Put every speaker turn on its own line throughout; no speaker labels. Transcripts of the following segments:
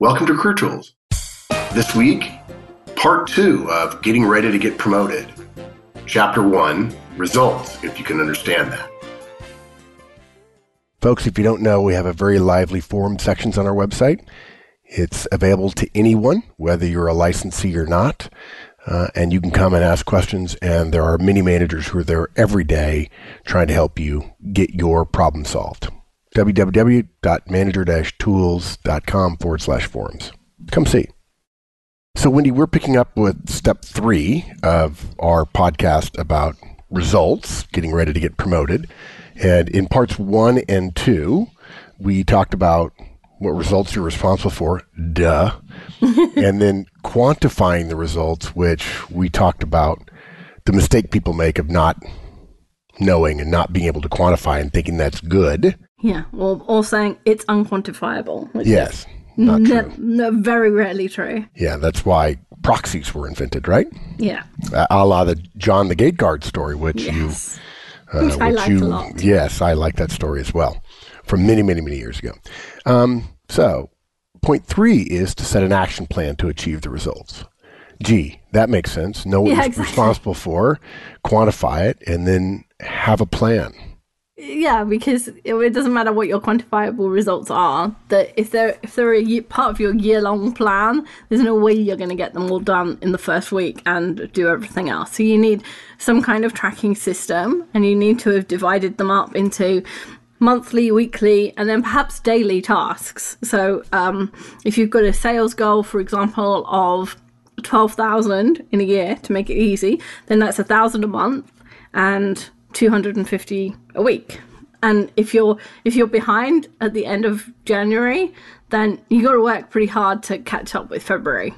Welcome to Career Tools. This week, part two of Getting Ready to Get Promoted. Chapter one Results, if you can understand that.
Folks, if you don't know, we have a very lively forum sections on our website. It's available to anyone, whether you're a licensee or not. Uh, and you can come and ask questions, and there are many managers who are there every day trying to help you get your problem solved www.manager-tools.com forward slash forums. Come see. So, Wendy, we're picking up with step three of our podcast about results, getting ready to get promoted. And in parts one and two, we talked about what results you're responsible for, duh, and then quantifying the results, which we talked about the mistake people make of not knowing and not being able to quantify and thinking that's good.
Yeah, or, or saying it's unquantifiable.
Yes, not
ne-
true.
very rarely true.
Yeah, that's why proxies were invented, right?
Yeah.
Uh, a la the John the Gate Guard story, which
Yes.
you, uh,
Which I liked a lot.
yes, I like that story as well, from many, many, many years ago. Um, so, point three is to set an action plan to achieve the results. Gee, that makes sense. Know what
Yeah,
you're
exactly.
responsible for, quantify it, and then have a plan.
Yeah, because it, it doesn't matter what your quantifiable results are. That if they're if they're a year, part of your year long plan, there's no way you're going to get them all done in the first week and do everything else. So you need some kind of tracking system, and you need to have divided them up into monthly, weekly, and then perhaps daily tasks. So um, if you've got a sales goal, for example, of twelve thousand in a year to make it easy, then that's a thousand a month and 250 a week and if you're if you're behind at the end of january then you got to work pretty hard to catch up with february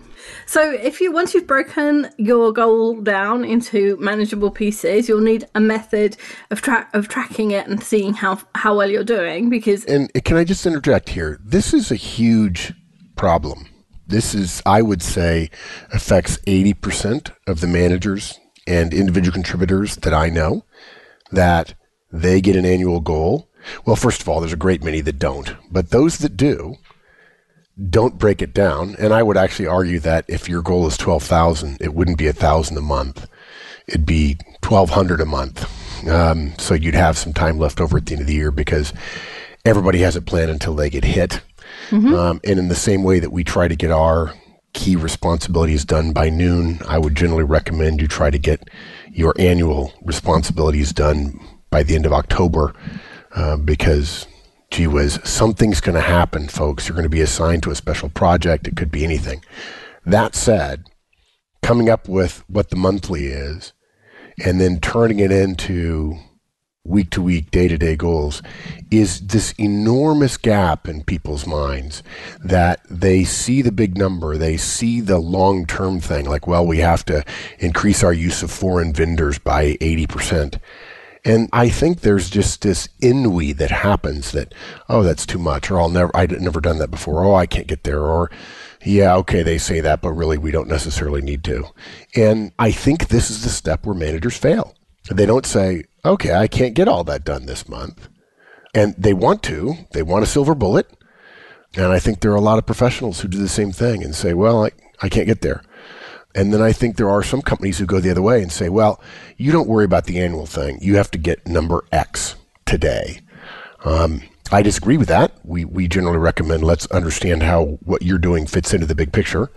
so if you once you've broken your goal down into manageable pieces you'll need a method of track of tracking it and seeing how how well you're doing because
And can I just interject here? This is a huge problem. This is, I would say, affects 80% of the managers and individual contributors that I know that they get an annual goal. Well, first of all, there's a great many that don't, but those that do don't break it down. And I would actually argue that if your goal is 12,000, it wouldn't be a thousand a month. It'd be 1200 a month. Um, so you'd have some time left over at the end of the year because everybody has a plan until they get hit. Um, and in the same way that we try to get our key responsibilities done by noon, I would generally recommend you try to get your annual responsibilities done by the end of October uh, because, gee whiz, something's going to happen, folks. You're going to be assigned to a special project. It could be anything. That said, coming up with what the monthly is and then turning it into week to week, day to day goals is this enormous gap in people's minds that they see the big number, they see the long term thing, like, well, we have to increase our use of foreign vendors by 80%. And I think there's just this ennui that happens that, oh, that's too much, or I'll never, I've never done that before, oh, I can't get there, or yeah, okay, they say that, but really we don't necessarily need to. And I think this is the step where managers fail. They don't say, okay, I can't get all that done this month. And they want to, they want a silver bullet. And I think there are a lot of professionals who do the same thing and say, well, I, I can't get there. And then I think there are some companies who go the other way and say, well, you don't worry about the annual thing. You have to get number X today. Um, I disagree with that. We, we generally recommend let's understand how what you're doing fits into the big picture,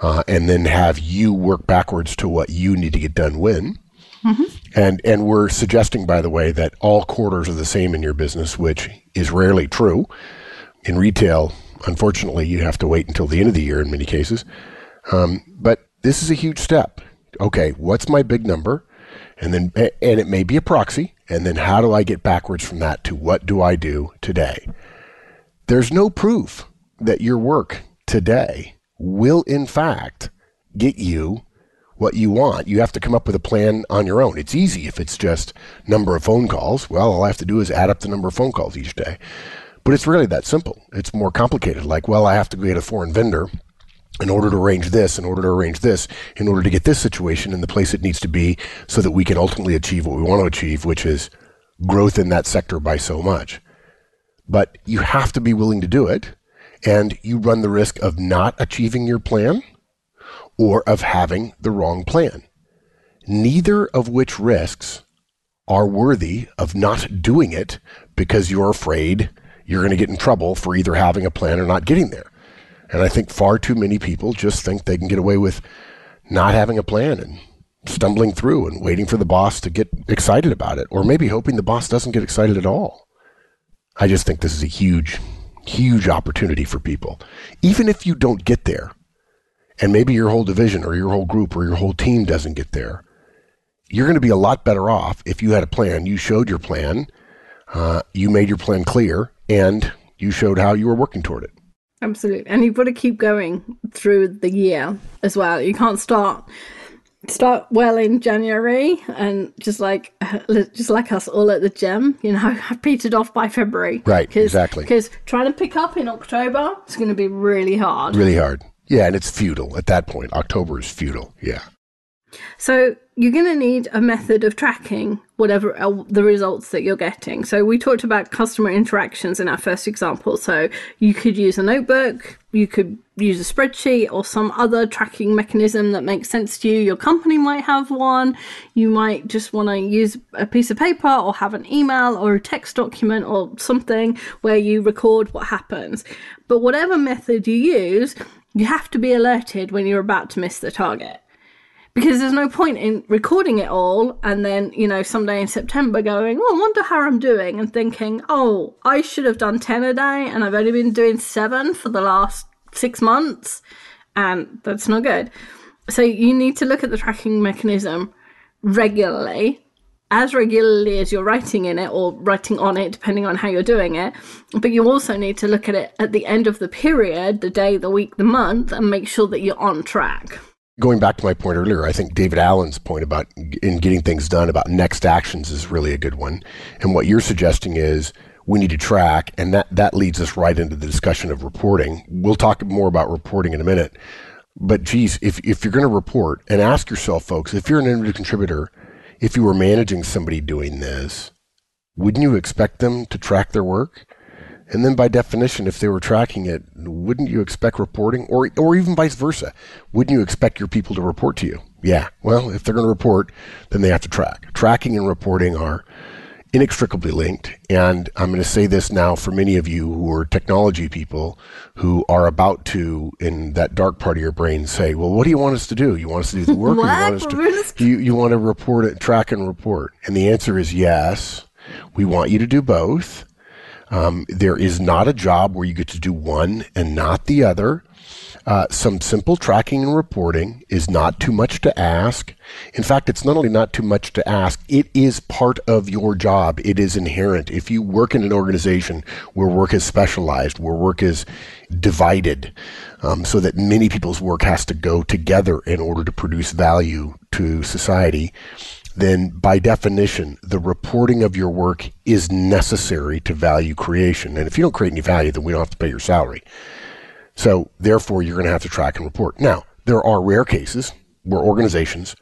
uh, and then have you work backwards to what you need to get done when. And and we're suggesting, by the way, that all quarters are the same in your business, which is rarely true. In retail, unfortunately, you have to wait until the end of the year in many cases. Um, but this is a huge step. Okay, what's my big number? And then and it may be a proxy. And then how do I get backwards from that to what do I do today? There's no proof that your work today will in fact get you what you want. You have to come up with a plan on your own. It's easy if it's just number of phone calls. Well, all I have to do is add up the number of phone calls each day. But it's really that simple. It's more complicated. Like, well, I have to get a foreign vendor in order to arrange this, in order to arrange this, in order to get this situation in the place it needs to be so that we can ultimately achieve what we want to achieve, which is growth in that sector by so much. But you have to be willing to do it. and you run the risk of not achieving your plan or of having the wrong plan. Neither of which risks are worthy of not doing it because you're afraid you're going to get in trouble for either having a plan or not getting there. And I think far too many people just think they can get away with not having a plan and stumbling through and waiting for the boss to get excited about it, or maybe hoping the boss doesn't get excited at all. I just think this is a huge, huge opportunity for people. Even if you don't get there, and maybe your whole division or your whole group or your whole team doesn't get there, you're going to be a lot better off if you had a plan. You showed your plan, uh, you made your plan clear, and you showed how you were working toward it.
Absolutely. And you've got to keep going through the year as well. You can't start start well in January and just like just like us all at the gym, you know, have petered off by February.
Right, exactly.
Because trying to pick up in October is going to be really hard.
Really hard. Yeah, and it's futile at that point. October is futile. Yeah.
So you're going to need a method of tracking whatever the results that you're getting. So we talked about customer interactions in our first example. So you could use a notebook, you could use a spreadsheet or some other tracking mechanism that makes sense to you. Your company might have one. You might just want to use a piece of paper or have an email or a text document or something where you record what happens. But whatever method you use, you have to be alerted when you're about to miss the target. Because there's no point in recording it all and then you know someday in september going oh i wonder how i'm doing and thinking oh i should have done 10 a day and i've only been doing 7 for the last six months and that's not good. So you need to look at the tracking mechanism regularly as regularly as you're writing in it or writing on it depending on how you're doing it but you also need to look at it at the end of the period the day the week the month and make sure that you're on track
going back to my point earlier, I think David Allen's point about in getting things done about next actions is really a good one. And what you're suggesting is we need to track, and that, that leads us right into the discussion of reporting. We'll talk more about reporting in a minute. But geez, if, if you're going to report and ask yourself, folks, if you're an individual contributor, if you were managing somebody doing this, wouldn't you expect them to track their work? And then by definition, if they were tracking it, wouldn't you expect reporting? Or, or even vice versa. Wouldn't you expect your people to report to you? Yeah. Well, if they're going to report, then they have to track. Tracking and reporting are inextricably linked. And I'm going to say this now for many of you who are technology people who are about to, in that dark part of your brain, say, well, what do you want us to do? You want us to do the work? or you want us to, you, you want to report it, track and report? And the answer is yes. We want you to do both. Um, there is not a job where you get to do one and not the other. Uh, some simple tracking and reporting is not too much to ask. In fact, it's not only not too much to ask, it is part of your job. It is inherent. If you work in an organization where work is specialized, where work is divided, um, so that many people's work has to go together in order to produce value to society, then by definition, the reporting of your work is necessary to value creation. And if you don't create any value, then we don't have to pay your salary. So therefore, you're going to have to track and report. Now, there are rare cases where organizations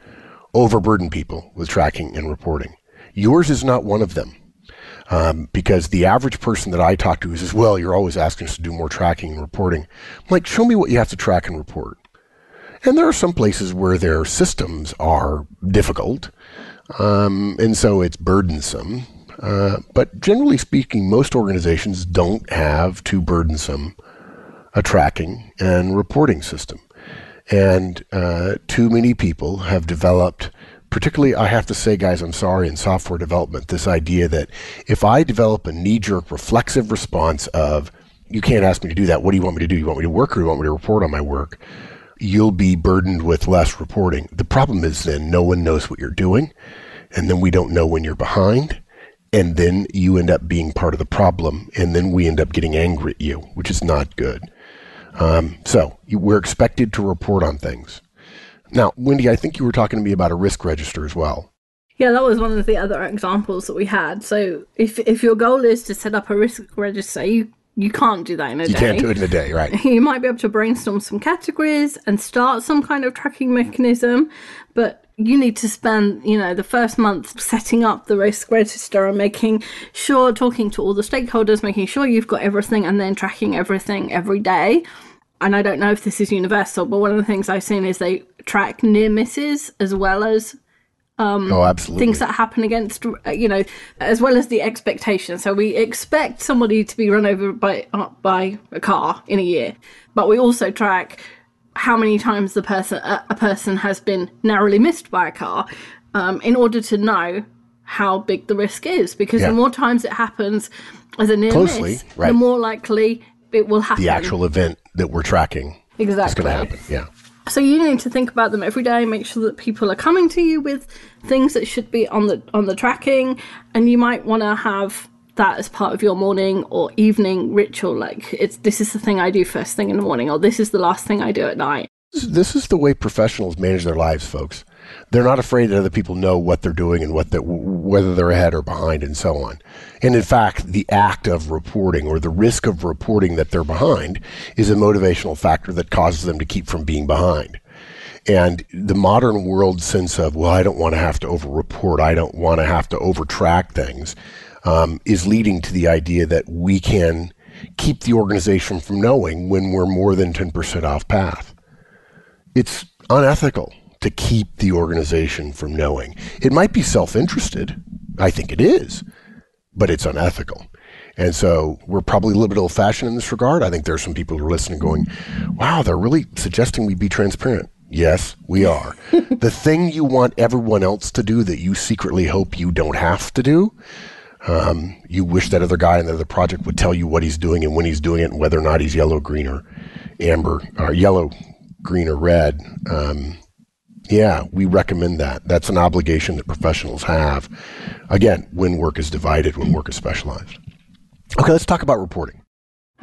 overburden people with tracking and reporting. Yours is not one of them. Um, because the average person that I talk to says, well, you're always asking us to do more tracking and reporting. I'm like, show me what you have to track and report. And there are some places where their systems are difficult, um, and so it's burdensome. Uh, but generally speaking, most organizations don't have too burdensome a tracking and reporting system. And uh, too many people have developed, particularly, I have to say, guys, I'm sorry, in software development, this idea that if I develop a knee jerk reflexive response of, you can't ask me to do that, what do you want me to do? You want me to work or you want me to report on my work? you'll be burdened with less reporting. The problem is then no one knows what you're doing, and then we don't know when you're behind, and then you end up being part of the problem, and then we end up getting angry at you, which is not good. Um, so you, we're expected to report on things. Now, Wendy, I think you were talking to me about a risk register as well.
Yeah, that was one of the other examples that we had. So if if your goal is to set up a risk register, you you can't do that in a
you
day.
You can't do it in a day, right?
You might be able to brainstorm some categories and start some kind of tracking mechanism, but you need to spend, you know, the first month setting up the risk register and making sure, talking to all the stakeholders, making sure you've got everything and then tracking everything every day. And I don't know if this is universal, but one of the things I've seen is they track near misses as well as
um, oh, absolutely.
things that happen against, you know, as well as the expectation. So we expect somebody to be run over by uh, by a car in a year, but we also track how many times the person a, a person has been narrowly missed by a car um, in order to know how big the risk is because yeah. the more times it happens as a near Closely, miss right. the more likely it will happen
the actual event that we're tracking
exactly
is going to happen yeah
so you need to think about them every day make sure that people are coming to you with things that should be on the on the tracking and you might want to have that as part of your morning or evening ritual like it's this is the thing i do first thing in the morning or this is the last thing i do at night?
This is the way professionals manage their lives folks. They're not afraid that other people know what they're doing and what whether they're ahead or behind and so on. And in fact the act of reporting or the risk of reporting that they're behind is a motivational factor that causes them to keep from being behind. And the modern world sense of well i don't want to have to over report i don't want to have to over track things um, is leading to the idea that we can keep the organization from knowing when we're more than 10% off path. It's unethical to keep the organization from knowing. It might be self interested. I think it is, but it's unethical. And so we're probably a little bit old fashioned in this regard. I think there are some people who are listening going, wow, they're really suggesting we be transparent. Yes, we are. the thing you want everyone else to do that you secretly hope you don't have to do, um, you wish that other guy in the other project would tell you what he's doing and when he's doing it and whether or not he's yellow, green, or amber, or yellow, green, or red. Um, yeah, we recommend that. That's an obligation that professionals have. Again, when work is divided, when work is specialized. Okay, let's talk about reporting.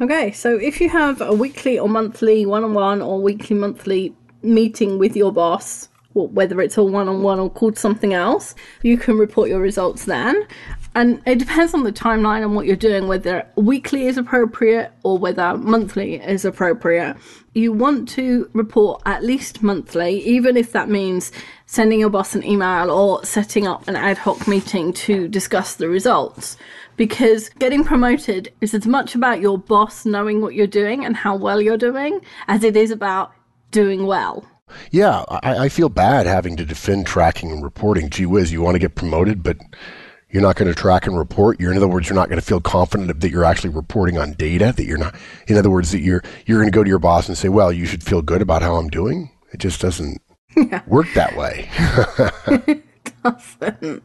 Okay, so if you have a weekly or monthly one on one or weekly monthly meeting with your boss, whether it's a one on one or called something else, you can report your results then and it depends on the timeline and what you're doing, whether weekly is appropriate or whether monthly is appropriate. You want to report at least monthly, even if that means sending your boss an email or setting up an ad hoc meeting to discuss the results. Because getting promoted is as much about your boss knowing what you're doing and how well you're doing as it is about doing well.
Yeah, I, I feel bad having to defend tracking and reporting. Gee whiz, you want to get promoted, but you're not going to track and report. You're, in other words, you're not going to feel confident that you're actually reporting on data. That you're not, in other words, that you're you're going to go to your boss and say, "Well, you should feel good about how I'm doing." It just doesn't yeah. work that way.
it doesn't.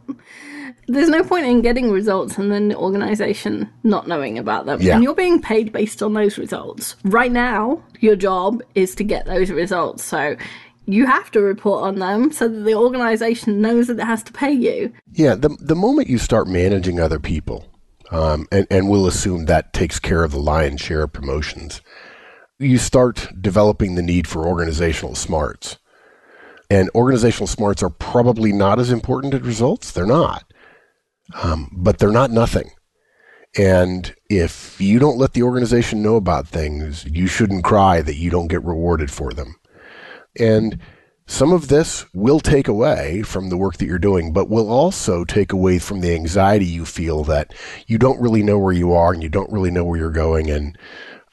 There's no point in getting results and then the organization not knowing about them. Yeah. And you're being paid based on those results. Right now, your job is to get those results. So you have to report on them so that the organization knows that it has to pay you.
Yeah, the, the moment you start managing other people, um, and, and we'll assume that takes care of the lion's share of promotions, you start developing the need for organizational smarts. And organizational smarts are probably not as important as results. They're not. Um, but they're not nothing. And if you don't let the organization know about things, you shouldn't cry that you don't get rewarded for them. And some of this will take away from the work that you're doing, but will also take away from the anxiety you feel that you don't really know where you are and you don't really know where you're going and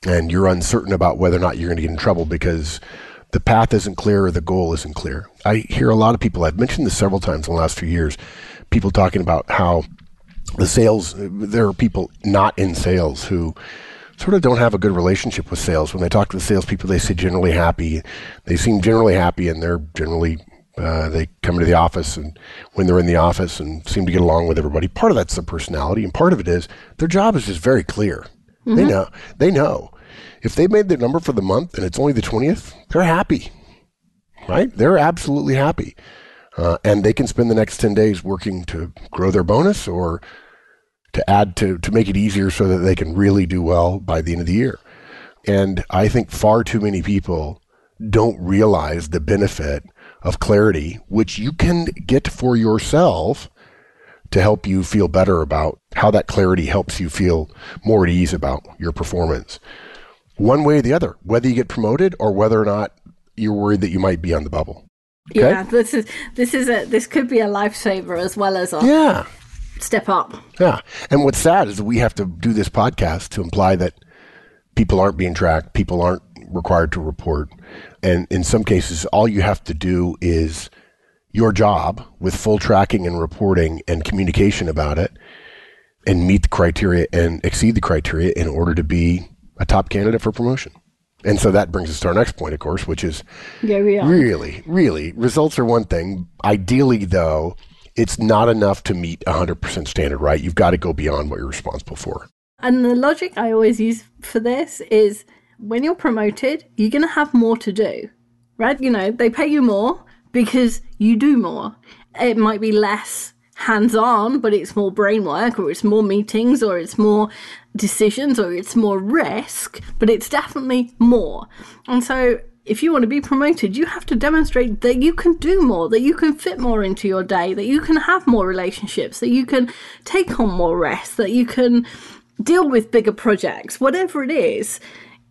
and you're uncertain about whether or not you're going to get in trouble because the path isn't clear or the goal isn't clear. I hear a lot of people, I've mentioned this several times in the last few years, people talking about how the sales, there are people not in sales who sort of don't have a good relationship with sales. When they talk to the salespeople, they say generally happy. They seem generally happy, and they're generally uh, they come into the office and when they're in the office and seem to get along with everybody. Part of that's their personality, and part of it is their job is just very clear. Mm-hmm. They know. They know if they made their number for the month and it's only the twentieth, they're happy, right? They're absolutely happy. Uh, and they can spend the next 10 days working to grow their bonus or to add to to make it easier so that they can really do well by the end of the year. And I think far too many people don't realize the benefit of clarity, which you can get for yourself to help you feel better about how that clarity helps you feel more at ease about your performance. One way or the other, whether you get promoted or whether or not you're worried that you might be on the bubble.
Yeah, this is this is a this could be a lifesaver as well as a
Yeah.
Step up.
Yeah. And what's sad is we have to do this podcast to imply that people aren't being tracked, people aren't required to report. And in some cases, all you have to do is your job with full tracking and reporting and communication about it and meet the criteria and exceed the criteria in order to be a top candidate for promotion. And so that brings us to our next point, of course, which is
Yeah.
Really, really, results are one thing. Ideally, though, it's not enough to meet 100% standard, right? You've got to go beyond what you're responsible for.
And the logic I always use for this is when you're promoted, you're going to have more to do, right? You know, they pay you more because you do more. It might be less hands on, but it's more brain work, or it's more meetings, or it's more decisions, or it's more risk, but it's definitely more. And so if you want to be promoted, you have to demonstrate that you can do more, that you can fit more into your day, that you can have more relationships, that you can take on more rest, that you can deal with bigger projects, whatever it is.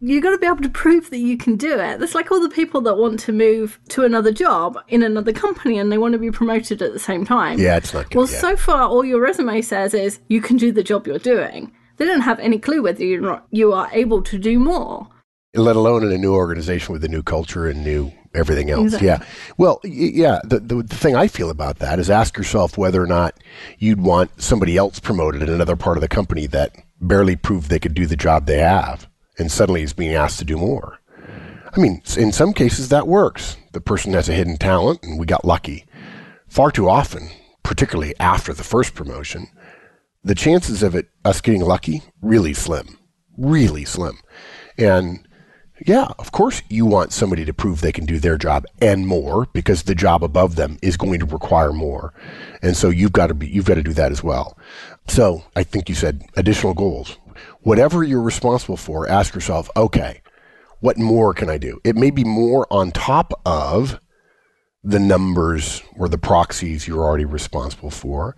You've got to be able to prove that you can do it. That's like all the people that want to move to another job in another company and they want to be promoted at the same time.
Yeah, it's.
Well,
yeah.
so far, all your resume says is you can do the job you're doing. They don't have any clue whether you're not, you are able to do more.
Let alone in a new organization with a new culture and new everything else.
Exactly.
Yeah. Well, yeah. The, the, the thing I feel about that is ask yourself whether or not you'd want somebody else promoted in another part of the company that barely proved they could do the job they have and suddenly is being asked to do more. I mean, in some cases that works. The person has a hidden talent and we got lucky. Far too often, particularly after the first promotion, the chances of it us getting lucky really slim, really slim. And yeah, of course you want somebody to prove they can do their job and more because the job above them is going to require more. And so you've got to be you've got to do that as well. So, I think you said additional goals. Whatever you're responsible for, ask yourself, okay, what more can I do? It may be more on top of the numbers or the proxies you're already responsible for.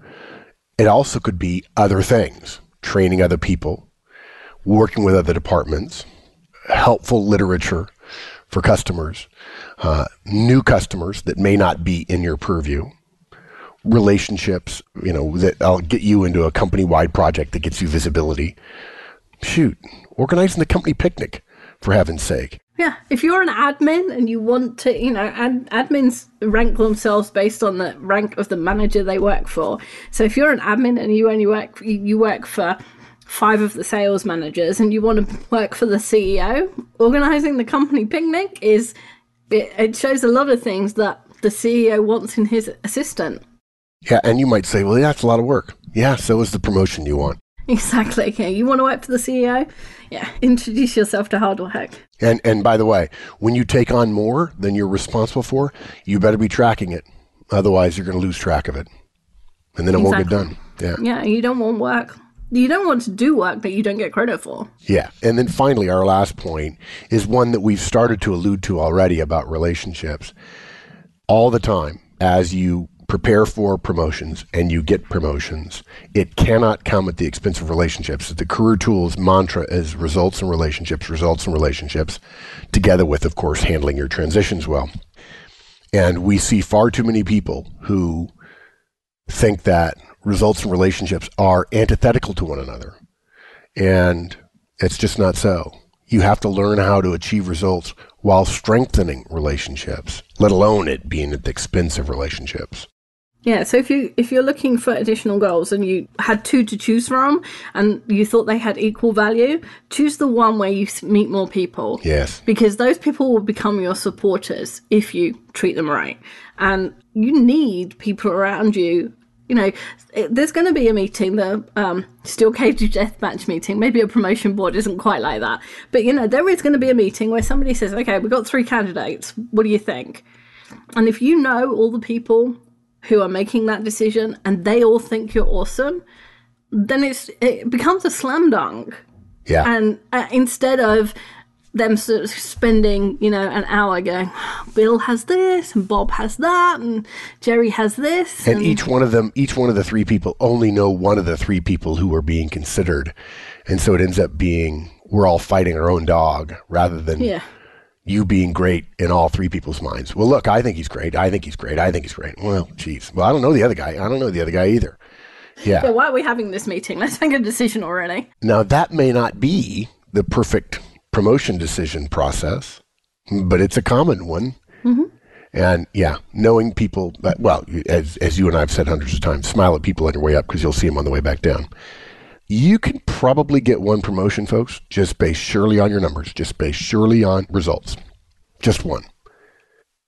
It also could be other things, training other people, working with other departments, helpful literature for customers, uh, new customers that may not be in your purview, relationships, you know, that I'll get you into a company wide project that gets you visibility. Shoot, organizing the company picnic, for heaven's sake.
Yeah, if you're an admin and you want to, you know, ad- admins rank themselves based on the rank of the manager they work for. So if you're an admin and you only work, you you work for five of the sales managers and you want to work for the CEO, organizing the company picnic is it, it shows a lot of things that the CEO wants in his assistant.
Yeah, and you might say, well, that's a lot of work. Yeah, so is the promotion you want.
Exactly. Okay, you want to work for the CEO? Yeah, introduce yourself to hard work.
And and by the way, when you take on more than you're responsible for, you better be tracking it. Otherwise, you're going to lose track of it, and then it won't get done. Yeah,
Yeah, you don't want work. You don't want to do work that you don't get credit for.
yeah. And then finally, our last point is one that we've started to allude to already about relationships. All the time, as you prepare for promotions and you get promotions, it cannot come at the expense of relationships. The Career Tools mantra is results in relationships, results in relationships, together with, of course, handling your transitions well. And we see far too many people who think that results in relationships are antithetical to one another. And it's just not so. You have to learn how to achieve results while strengthening relationships, let alone it being at the expense of relationships.
Yeah, so if you if you're looking for additional goals and you had two to choose from and you thought they had equal value, choose the one where you meet more people.
Yes.
Because those people will become your supporters if you treat them right. And you need people around you. You know, it- there's going to be a meeting, the um, Steel Cage Deathmatch meeting. Maybe a promotion board isn't quite like that. But, you know, there is going to be a meeting where somebody says, okay, we've got three candidates. What do you think? And if you know all the people who are making that decision and they all think you're awesome, then it's it becomes a slam dunk.
Yeah.
And uh, instead of them sort of spending, you know, an hour going, Bill has this and Bob has that and Jerry has this.
and each one of them, each one of the three people only know one of the three people who are being considered. And so it ends up being we're all fighting our own dog rather than
yeah.
you being great in all three people's minds. Well, look, I think he's great. I think he's great. I think he's great. Well, geez. Well, I don't know the other guy. I don't know the other guy either. Yeah.
Yeah, why are we having this meeting? Let's make a decision already.
Now, that may not be the perfect promotion decision process, but it's a common one. Mm-hmm. And yeah, knowing people, that, well, as, as you and I have said hundreds of times, smile at people on your way up because you'll see them on the way back down. You can probably get one promotion, folks, just based surely on your numbers, just based surely on results. Just one.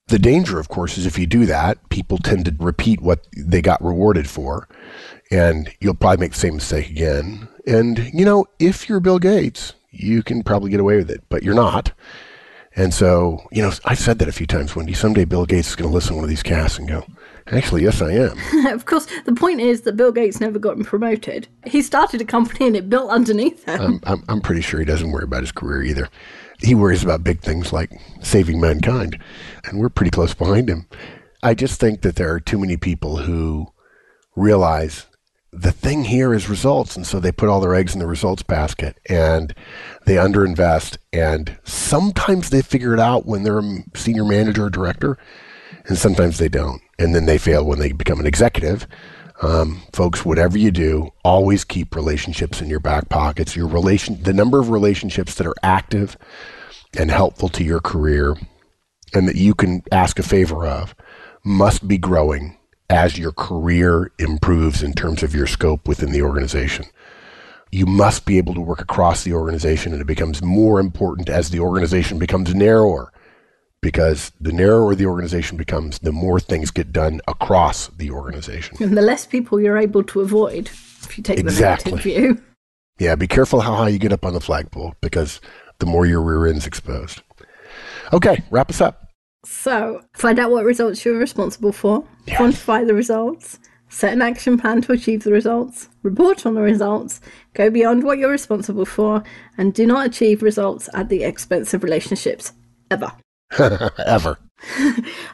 The danger, of course, is if you do that, people tend to repeat what they got rewarded for, and you'll probably make the same mistake again. And, you know, if you're Bill Gates, you can probably get away with it, but you're not. And so, you know, I've said that a few times, Wendy. Someday Bill Gates is going to listen to one of these casts and go, actually, yes, I am.
of course, the point is that Bill Gates never got promoted. He started a company and it built underneath him.
I'm, I'm, I'm pretty sure he doesn't worry about his career either. He worries about big things like saving mankind, and we're pretty close behind him. I just think that there are too many people who realize the thing here is results, and so they put all their eggs in the results basket and they underinvest. And sometimes they figure it out when they're a senior manager or director, and sometimes they don't. And then they fail when they become an executive. Um, folks, whatever you do, always keep relationships in your back pockets. Your relation, the number of relationships that are active and helpful to your career, and that you can ask a favor of, must be growing as your career improves in terms of your scope within the organization. You must be able to work across the organization, and it becomes more important as the organization becomes narrower because the narrower the organization becomes, the more things get done across the organization.
And the less people you're able to avoid if you take
Exactly.
the negative view.
Yeah, be careful how high you get up on the flagpole because the more your rear end's exposed. Okay, wrap us up.
So, find out what results you're responsible for, quantify the results, set an action plan to achieve the results, report on the results, go beyond what you're responsible for, and do not achieve results at the expense of relationships. Ever.
Ever.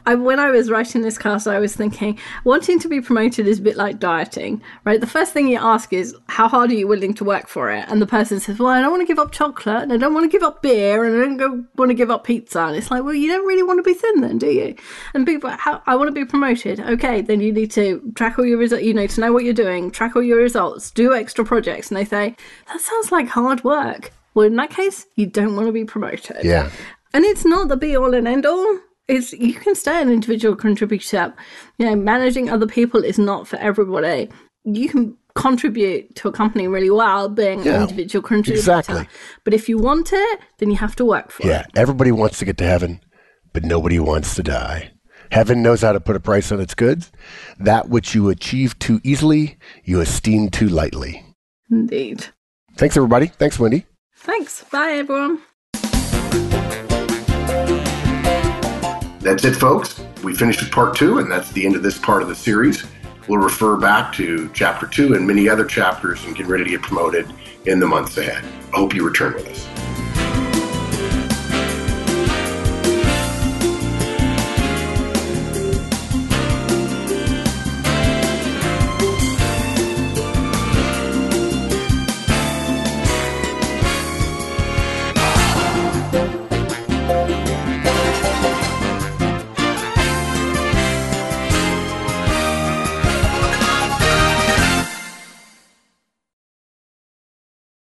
I, when I was writing this cast, I was thinking wanting to be promoted is a bit like dieting, right? The first thing you ask is, how hard are you willing to work for it? And the person says, well, I don't want to give up chocolate, and I don't want to give up beer, and I don't go, want to give up pizza. And it's like, well, you don't really want to be thin then, do you? And people, how, I want to be promoted. Okay, then you need to track all your results. You need to know what you're doing, track all your results, do extra projects. And they say, that sounds like hard work. Well, in that case, you don't want to be promoted.
Yeah.
And it's not the be all and end all. It's you can stay an individual contributor. You know, managing other people is not for everybody. You can contribute to a company really well being
Yeah,
an individual contributor.
exactly.
But if you want it, then you have to work for
Yeah.
it.
Yeah, everybody wants to get to heaven, but nobody wants to die. Heaven knows how to put a price on its goods. That which you achieve too easily, you esteem too lightly.
Indeed.
Thanks, everybody. Thanks, Wendy.
Thanks. Bye everyone.
That's it, folks. We finished with part two, and that's the end of this part of the series. We'll refer back to chapter two and many other chapters and get ready to get promoted in the months ahead. I hope you return with us.